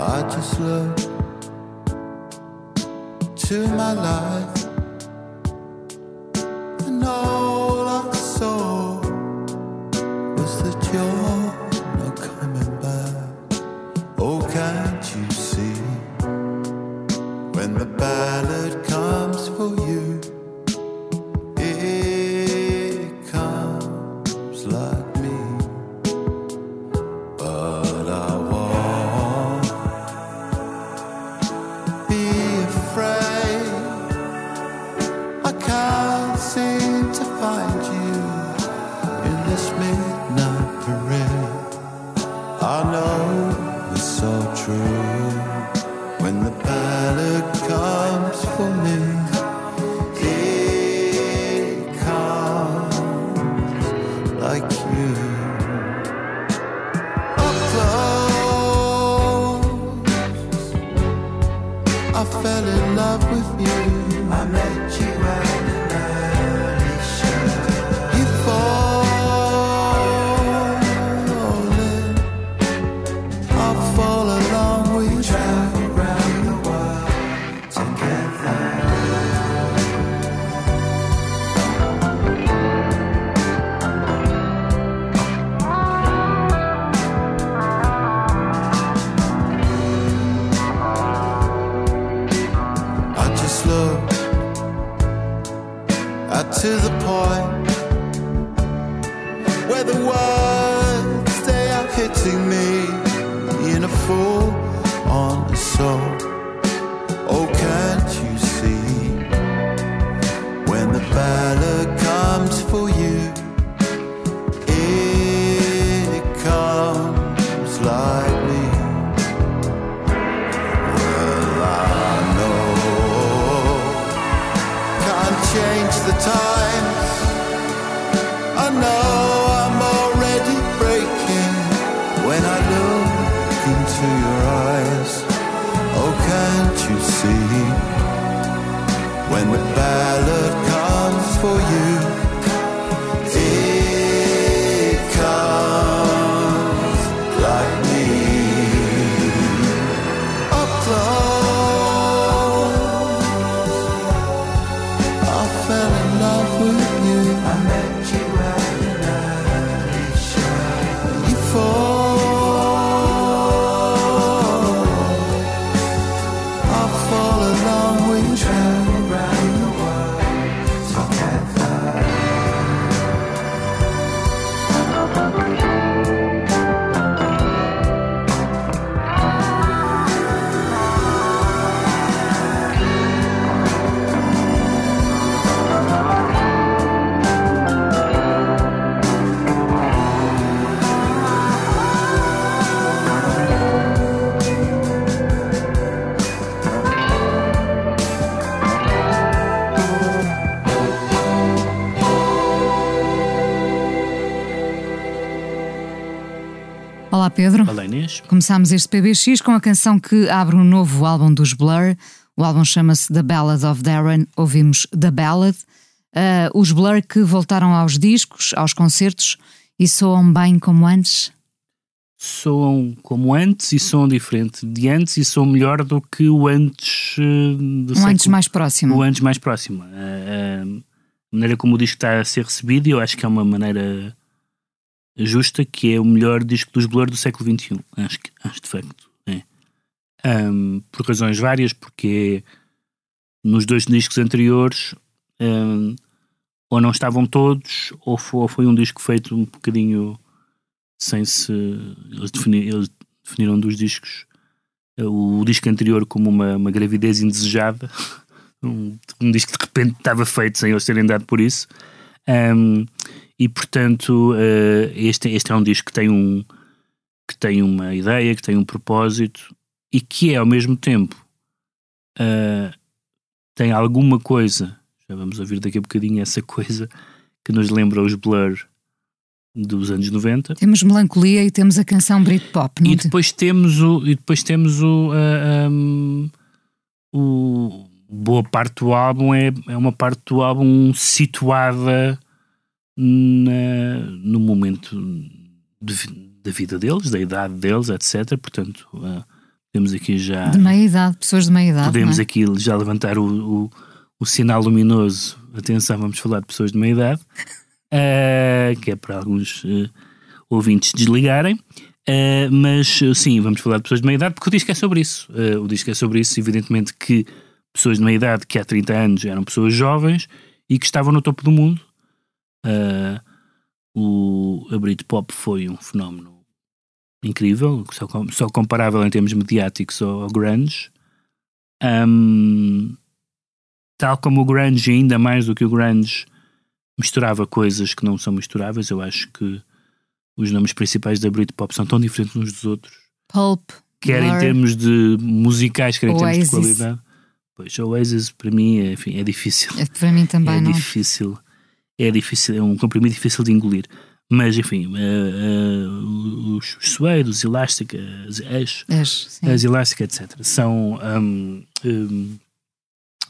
I just look to my life and all I saw was that you're not coming back. Oh, can't you see when the ballad comes for you? When the ballad comes for you? Inês. Começámos este PBX com a canção que abre um novo álbum dos Blur. O álbum chama-se The Ballad of Darren. Ouvimos The Ballad. Ah, os Blur que voltaram aos discos, aos concertos e soam bem como antes. Soam como antes e soam diferente de antes e soam melhor do que o antes eh, do Um século. antes mais próximo. O antes mais próximo. A, a maneira como o disco está a ser recebido, eu acho que é uma maneira justa, que é o melhor disco dos Blur do século XXI. Acho, que, acho de facto. É. Ahm, por razões várias, porque nos dois discos anteriores ahm, ou não estavam todos, ou foi, ou foi um disco feito um bocadinho sem se. Eles, eles definiram dos discos eh, o disco anterior como uma, uma gravidez indesejada. Um, um disco que de repente estava feito sem eles terem dado por isso. Ahm, e portanto, eh, este, este é um disco que tem um. que tem uma ideia, que tem um propósito e que é ao mesmo tempo uh, tem alguma coisa, já vamos ouvir daqui a bocadinho essa coisa que nos lembra os Blur dos anos 90. Temos melancolia e temos a canção Britpop, não e depois temos o e depois temos o, uh, um, o boa parte do álbum é, é uma parte do álbum situada na, no momento de, da vida deles, da idade deles, etc. Portanto, uh, temos aqui já. De meia idade, pessoas de meia idade. Podemos é? aqui já levantar o, o, o, sinal luminoso. Atenção, vamos falar de pessoas de meia idade, uh, que é para alguns uh, ouvintes desligarem. mas sim, vamos falar de pessoas de meia idade, porque o disco é sobre isso. o disco é sobre isso, evidentemente que pessoas de meia idade que há 30 anos eram pessoas jovens e que estavam no topo do mundo. Uh, o, a Britpop foi um fenómeno incrível, só, só comparável em termos mediáticos ao, ao grunge. Um, tal como o grunge, ainda mais do que o grunge, misturava coisas que não são misturáveis. Eu acho que os nomes principais da Britpop são tão diferentes uns dos outros. Pulp, quer Blur, em termos de musicais, quer em termos Oasis. de qualidade. Pois, Oasis para mim é, enfim, é difícil. É, para mim também é não. difícil. É difícil, é um comprimido difícil de engolir. Mas, enfim, uh, uh, os os Elastic, as As, as etc. São um, um,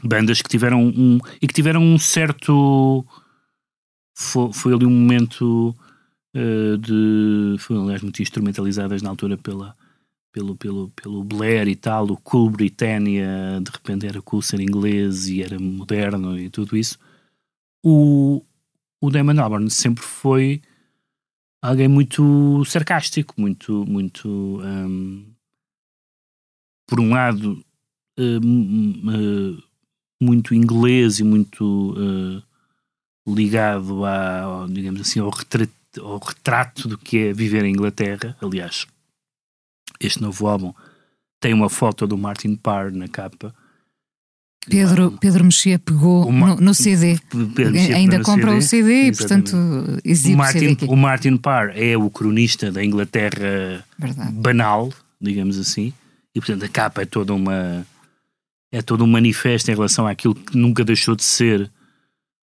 bandas que tiveram um. e que tiveram um certo. Foi, foi ali um momento uh, de. foram, aliás, muito instrumentalizadas na altura pela, pelo, pelo, pelo Blair e tal, o cool Britannia, de repente era cool ser inglês e era moderno e tudo isso. O, o Damon Albarn sempre foi alguém muito sarcástico, muito, muito um, por um lado uh, uh, muito inglês e muito uh, ligado a, digamos assim, ao retrato, ao retrato do que é viver em Inglaterra. Aliás, este novo álbum tem uma foto do Martin Parr na capa. Pedro, Pedro Mexia pegou Uma- no, no CD. Ainda compra o CD e, portanto, O exibe o, CD Martin, aqui. o Martin Parr é o cronista da Inglaterra Verdade. banal, digamos assim, e portanto a capa é toda uma é todo um manifesto em relação àquilo que nunca deixou de ser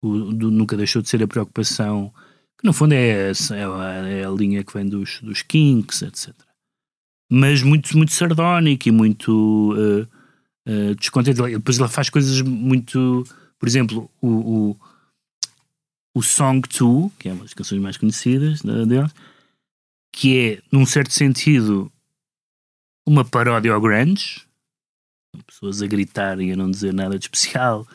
o, do- nunca deixou de ser a preocupação que no fundo é, é, a, é a linha que vem dos, dos Kinks, etc. Mas muito, muito sardónico e muito eh, eh, descontente. Depois ele faz coisas muito. Por exemplo, o, o, o Song 2, que é uma das canções mais conhecidas da- dele, que é, num certo sentido, uma paródia ao grunge, pessoas a gritar e a não dizer nada de especial,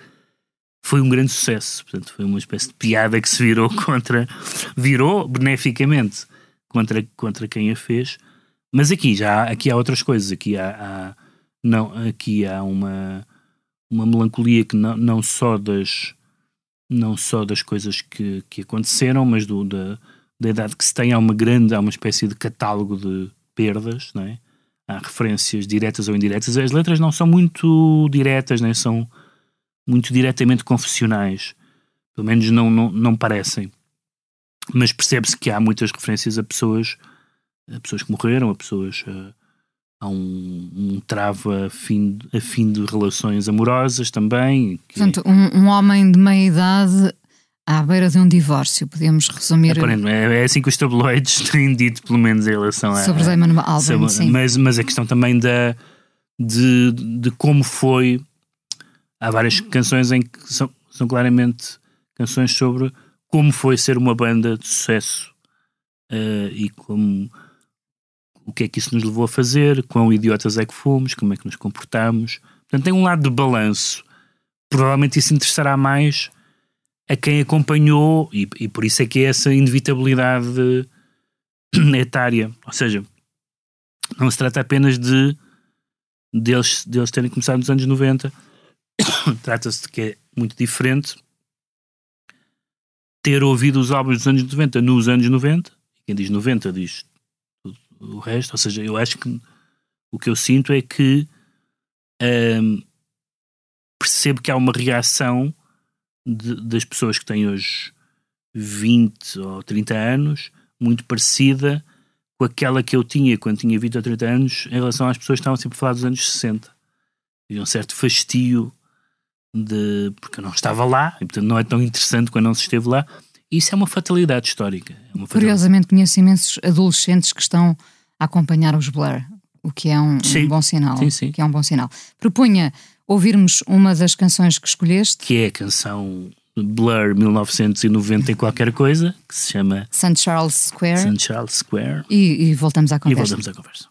foi um grande sucesso. Portanto, foi uma espécie de piada que se virou contra, virou beneficamente contra, contra quem a fez. Mas aqui já aqui há outras coisas. Aqui há, há- não, aqui há uma, uma melancolia que não, não só das não só das coisas que, que aconteceram, mas do, da, da idade que se tem, há uma grande, há uma espécie de catálogo de perdas, não é? Há referências diretas ou indiretas. As letras não são muito diretas, nem são muito diretamente confessionais. Pelo menos não, não, não parecem. Mas percebe-se que há muitas referências a pessoas, a pessoas que morreram, a pessoas. eh, há um, um travo a fim, a fim de relações amorosas também. Portanto, um, um homem de meia idade à beira de um divórcio, podemos resumir é, é assim que os tabloides têm dito, pelo menos em relação a. sobre Damon Albarn, sim. mas, mas a questão também da, de, de como foi. Há várias canções em que são, são claramente canções sobre como foi ser uma banda de sucesso eh, e como o que é que isso nos levou a fazer, quão idiotas é que fomos, como é que nos comportamos. Portanto, tem um lado de balanço. Provavelmente isso interessará mais a quem acompanhou, e, e por isso é que é essa inevitabilidade etária. Ou seja, não se trata apenas de deles, deles terem começado nos anos 90, trata-se de que é muito diferente ter ouvido os álbuns dos anos 90 nos anos 90, quem diz 90 diz o resto, ou seja, eu acho que o que eu sinto é que hum, percebo que há uma reação de- das pessoas que têm hoje 20 ou 30 anos muito parecida com aquela que eu tinha quando tinha 20 ou 30 anos em relação às pessoas que estavam sempre a falar dos anos 60. Havia um certo fastio de. porque eu não estava lá, e portanto não é tão interessante quando não se esteve lá. Isso é uma fatalidade histórica. É uma fatalidade. Curiosamente, conheço imensos adolescentes que estão a acompanhar os Blur, o que é um, um bom sinal. Sim, sim. Que é um bom sinal. Propunha ouvirmos uma das canções que escolheste, Que é a canção Blur 1990 e qualquer coisa, que se chama St. Charles Square, St. Charles Square. e, e voltamos à E conversa. voltamos à conversa.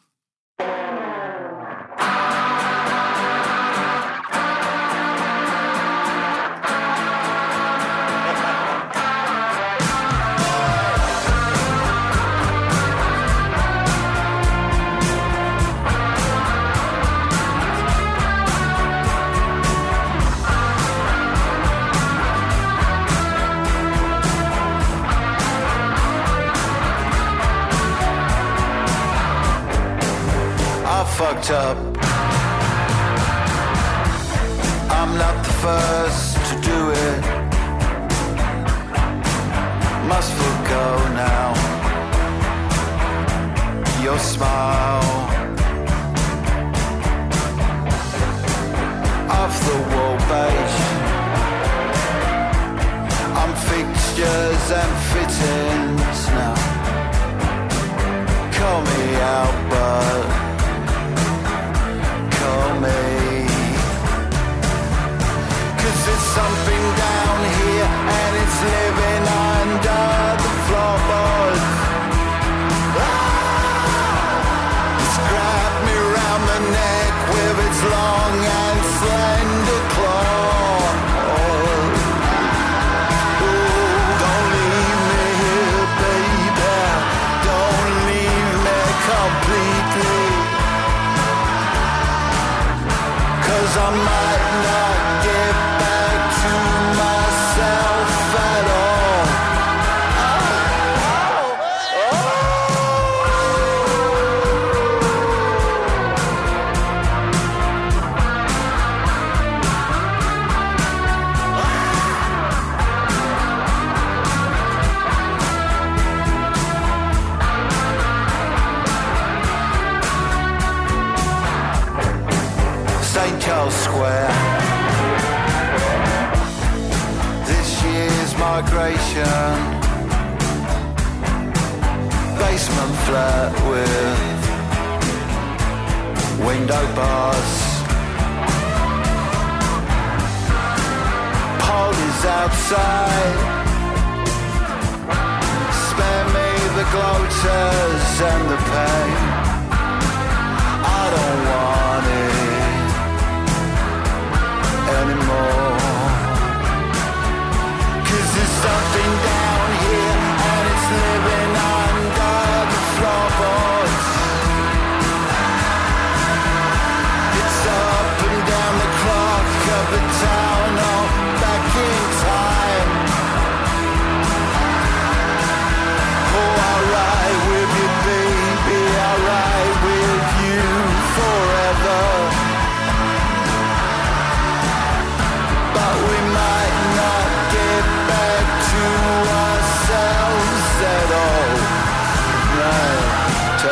Migration. Basement flat with window bars. Parties outside. Spare me the gloaters and the pain. I don't want it anymore.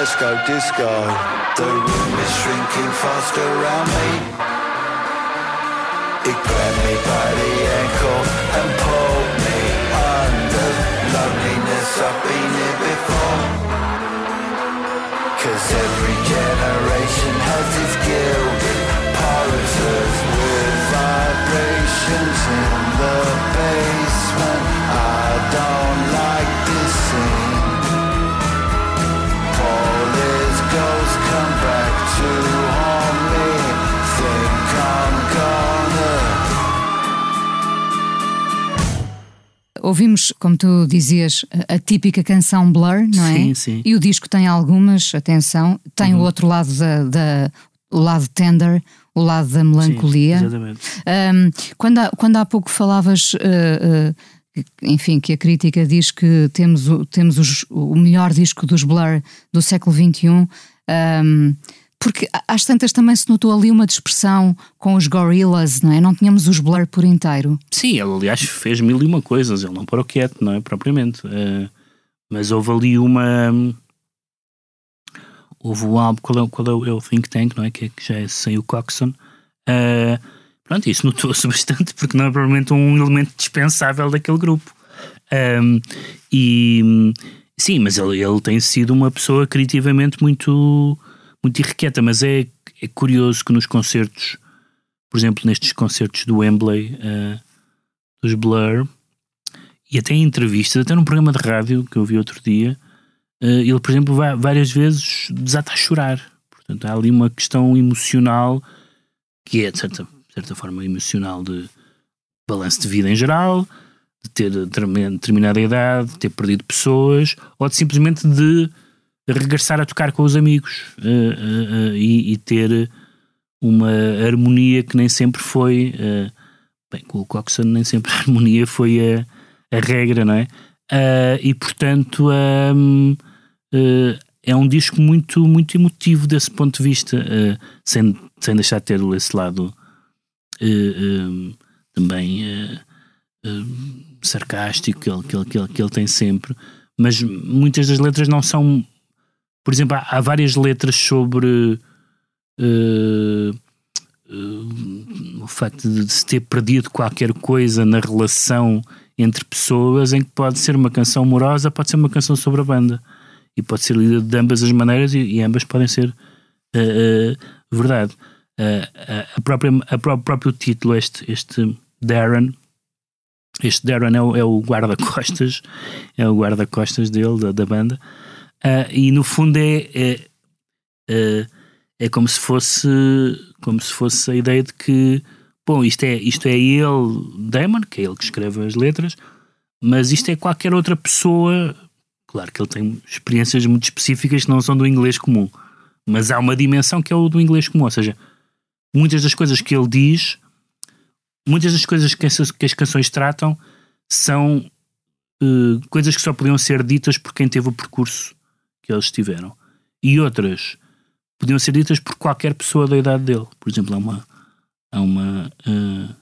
Tesco disco. The room is shrinking fast around me. It grabbed me by the ankle and pulled me under. Loneliness, I've been here before. Cause every generation has its gilded pulses with vibrations in Ouvimos, como tu dizias, a típica canção Blur, não é? Sim, sim. E o disco tem algumas, atenção, tem o outro lado da, da- o lado tender, o lado da melancolia. Sim, exatamente. Um, quando, há, quando há pouco falavas, uh, uh, enfim, que a crítica diz que temos, o, temos os- o melhor disco dos Blur do século XXI, um, porque às tantas também se notou ali uma dispersão com os Gorillaz, não é? Não tínhamos os Blur por inteiro. Sim, ele aliás fez mil e uma coisas, ele não parou quieto, não é? Propriamente. Eh, mas houve ali uma. houve o álbum, qual é, qual é, o, é o Think Tank, não é? Que, é, que já é sem o Coxon. Uh, pronto, isso notou-se bastante porque não é provavelmente um elemento dispensável daquele grupo. Um, e sim, mas ele, ele tem sido uma pessoa criativamente muito, muito irrequieta, mas é, é curioso que nos concertos, por exemplo, nestes concertos do Wembley, uh, dos Blur, e até em entrevistas, até num programa de rádio que eu vi outro dia, uh, ele, por exemplo, vai, várias vezes desata a chorar. Portanto, há ali uma questão emocional que é, de certa, de certa forma, emocional de balanço de vida em geral, de ter determinada idade, de ter perdido pessoas, ou de simplesmente de regressar a tocar com os amigos uh, uh, uh, e, e, ter uma harmonia que nem sempre foi. bem, com o Coxon nem sempre a harmonia foi a, a regra, não é? e portanto um, é um disco muito, muito emotivo desse ponto de vista, sem, sem deixar de ter esse lado um, também sarcástico que ele, que, ele, que, ele, que ele tem sempre, mas muitas das letras não são. Por exemplo, há, há várias letras sobre uh, uh, o facto de se ter perdido qualquer coisa na relação entre pessoas, em que pode ser uma canção amorosa, pode ser uma canção sobre a banda. E pode ser lida de ambas as maneiras e, e ambas podem ser uh, verdade. a própria, a próprio, próprio título, este, este Darren, este Darren é o, é guarda-costas, é o guarda-costas dele, da, da banda, uh, e no fundo é, é, é, é, como se fosse como se fosse a ideia de que bom, isto é, isto é ele, Damon, que é ele que escreve as letras, mas isto é qualquer outra pessoa, claro que ele tem experiências muito específicas que não são do inglês comum, mas há uma dimensão que é o do inglês comum, ou seja, muitas das coisas que ele diz muitas das coisas que, essas, que as canções tratam são uh, coisas que só podiam ser ditas por quem teve o percurso que eles tiveram. E outras podiam ser ditas por qualquer pessoa da idade dele. Por exemplo, há uma. Há, uma, uh,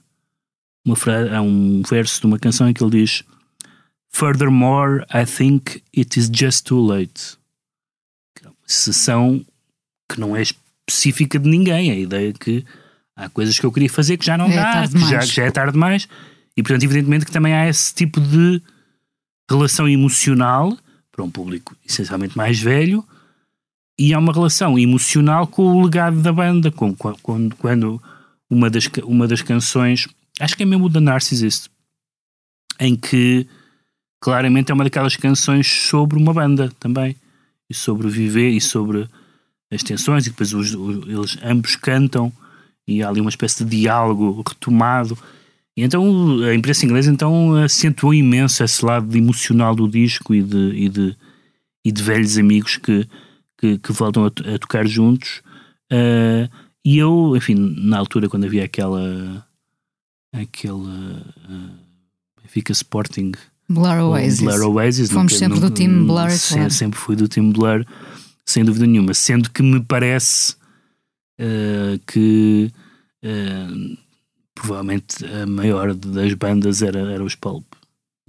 uma frase, há um verso de uma canção em que ele diz: Furthermore, I think it is just too late. É uma sessão que não é específica de ninguém. A ideia que Há coisas que eu queria fazer que já não é dá, que já, que já é tarde demais. E portanto, evidentemente que também há esse tipo de relação emocional para um público essencialmente mais velho e há uma relação emocional com o legado da banda, com, quando, quando uma, das, uma das canções, acho que é mesmo o da Narcissist, em que claramente é uma daquelas canções sobre uma banda também, e sobre viver e sobre as tensões, e depois os, os, eles ambos cantam e há ali uma espécie de diálogo retomado. E então a imprensa inglesa então acentuou imenso esse lado emocional do disco e de, e de, e de velhos amigos que, que, que voltam a, a, tocar juntos. Uh, e eu, enfim, na altura quando havia aquela aquele uh, Sporting Blur Oasis, Blur Oasis fomos nunca, sempre nunca, do time Blur claro. sempre fui do time Blur sem dúvida nenhuma, sendo que me parece uh, que uh, provavelmente a maior das bandas era, era os Pulp,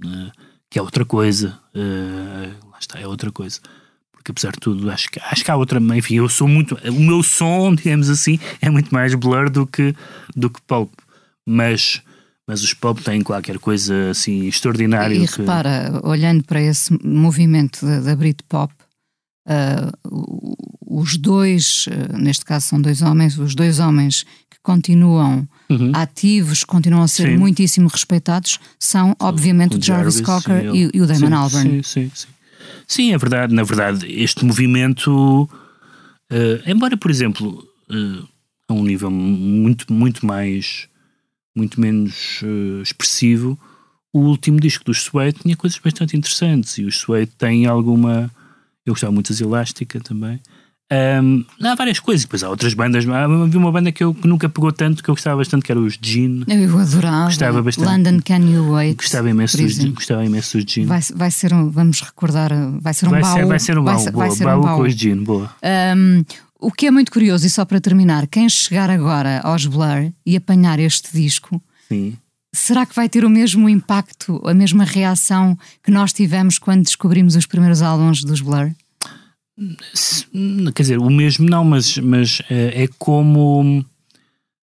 uh, que é outra coisa. lá está, é outra coisa. Porque apesar de tudo, acho que, acho que há outra. Enfim, eu sou muito. O meu som, digamos assim, é muito mais blur do que, do que Pulp. Mas mas os pop têm qualquer coisa assim extraordinária. E, e que... repara, olhando para esse movimento da, da Britpop, uh, os dois, uh, neste caso são dois homens, os dois homens que continuam uhum. ativos, continuam a ser sim. muitíssimo respeitados, são obviamente o, Jarvis, Jarvis Cocker e, e, o Damon sim, Albarn. Sim, sim, sim. Sim, é verdade. Na verdade, este movimento, uh, embora, por exemplo, a um nível muito, muito mais, muito menos expressivo, o último disco dos Suede tinha coisas bastante interessantes e os Suede têm alguma eu gostava muito das Elástica também. Um, há várias coisas, depois há outras bandas. Havia uma banda que eu que nunca pegou tanto, que eu gostava bastante, que era os Jean. Eu adorava. Gostava bastante. London Can You Wait. Gostava imenso, dos, gostava imenso dos Jean. Vai, vai ser um, vamos recordar, vai ser um vai baú. Ser, vai ser um baú, vai, boa, vai ser baú, um baú com os Jean, boa. Um, o que é muito curioso, e só para terminar, quem chegar agora aos Blur e apanhar este disco. Sim será que vai ter o mesmo impacto, a mesma reação que nós tivemos quando descobrimos os primeiros álbuns dos Blur? Quer dizer, o mesmo não, mas, mas é como.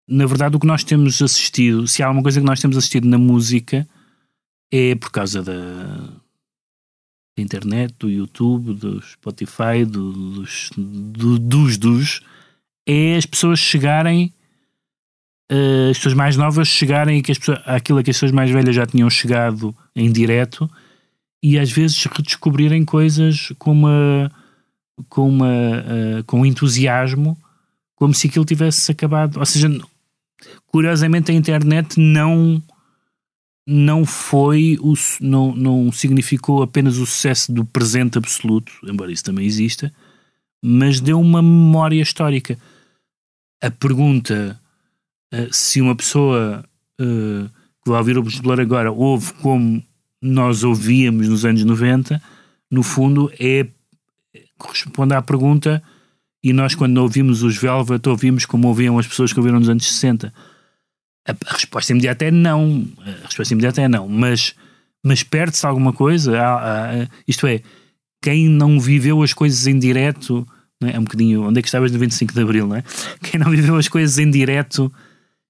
Na verdade, o que nós temos assistido, se há alguma coisa que nós temos assistido na música, é por causa da, internet, do YouTube, do Spotify, do, dos, do, dos, dos, é as pessoas chegarem, uh, as pessoas mais novas chegarem que as pessoas, àquilo que as pessoas mais velhas já tinham chegado em direto e às vezes redescobrirem coisas com uma com uma uh, com entusiasmo como se aquilo tivesse acabado. Ou seja curiosamente a internet não não foi o, não, não significou apenas o sucesso do presente absoluto embora isso também exista mas deu uma memória histórica. A pergunta se uma pessoa uh, que vai ouvir o Blur agora ouve como nós ouvíamos nos anos 90, no fundo é corresponde à pergunta e nós quando ouvimos os Velvet ouvimos como ouviam as pessoas que ouviram nos anos 60. A, a resposta imediata é não. A resposta imediata é não. Mas, mas perde-se alguma coisa? Há, há, isto é, quem não viveu as coisas em direto, é? é? um bocadinho. Onde é que estavas no 25 de Abril, não é? Quem não viveu as coisas em direto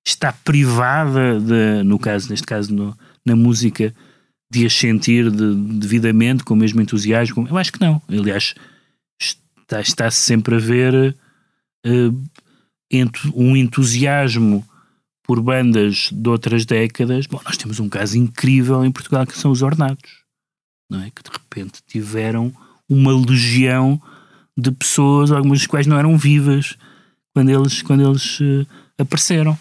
está privada, de, no caso, neste caso, no, na música, de as sentir de, devidamente, com o mesmo entusiasmo? Eu acho que não. Aliás, está, está sempre a ver uh, um entusiasmo por bandas de outras décadas. Bom, nós temos um caso incrível em Portugal que são os Ornados, não é? Que de repente tiveram uma legião de pessoas, algumas das quais não eram vivas quando eles, quando eles uh, apareceram.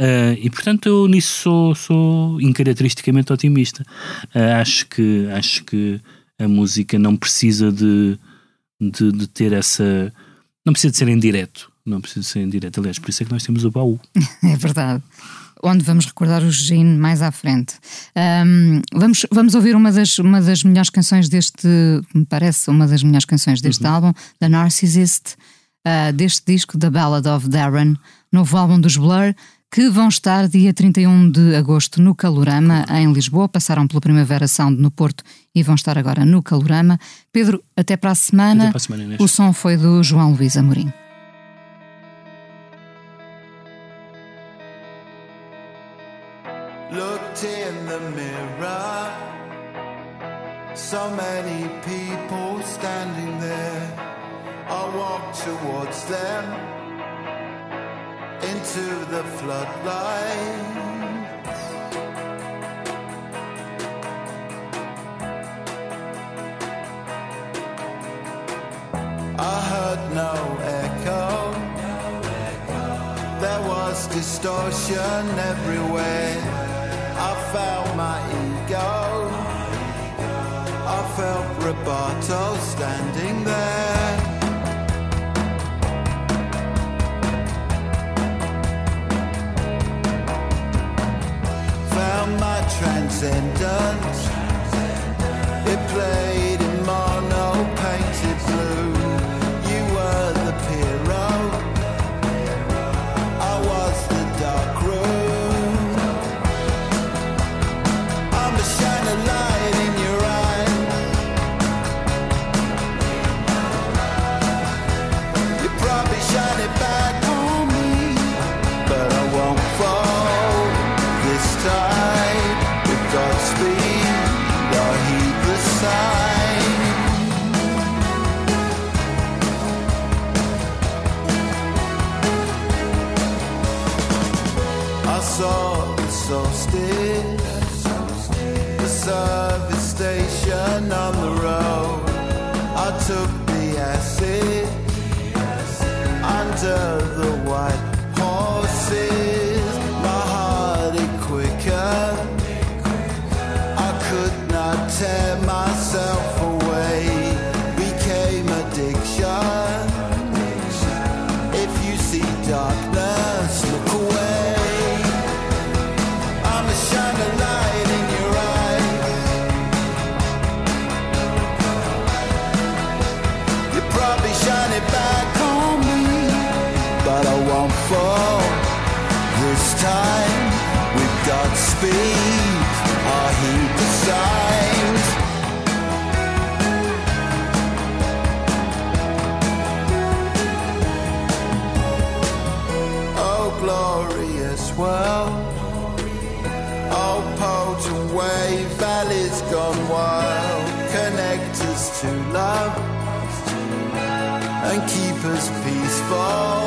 Uh, e portanto eu nisso sou, sou incaracteristicamente otimista. Uh, acho, que, acho que a música não precisa de, de, de, ter essa. Não precisa de ser em direto. Não precisa de ser em direto. Aliás, por isso é que nós temos o baú. é verdade. Onde vamos recordar o Gene mais à frente. Um, vamos, vamos ouvir uma das, uma das melhores canções deste. Me parece uma das melhores canções deste uhum. álbum, The Narcissist, uh, deste disco, The Ballad of Darren, novo álbum dos Blur que vão estar dia 31 de agosto no Calorama, em Lisboa. Passaram pela Primavera Sound no Porto e vão estar agora no Calorama. Pedro, até para a semana. Para a semana o som foi do João Luís Amorim. Looked in the mirror So many people standing there I walked towards them into the floodlights. I heard no echo. There was distortion everywhere. I felt my ego. I felt Roboto standing there. My transcendence. It played the the service station on the road. I took the acid under the white horses. My heart it quicker. I could not tear are he signs. Oh, glorious world. Oh, poles away, valleys gone wild. Connect us to love and keep us peaceful.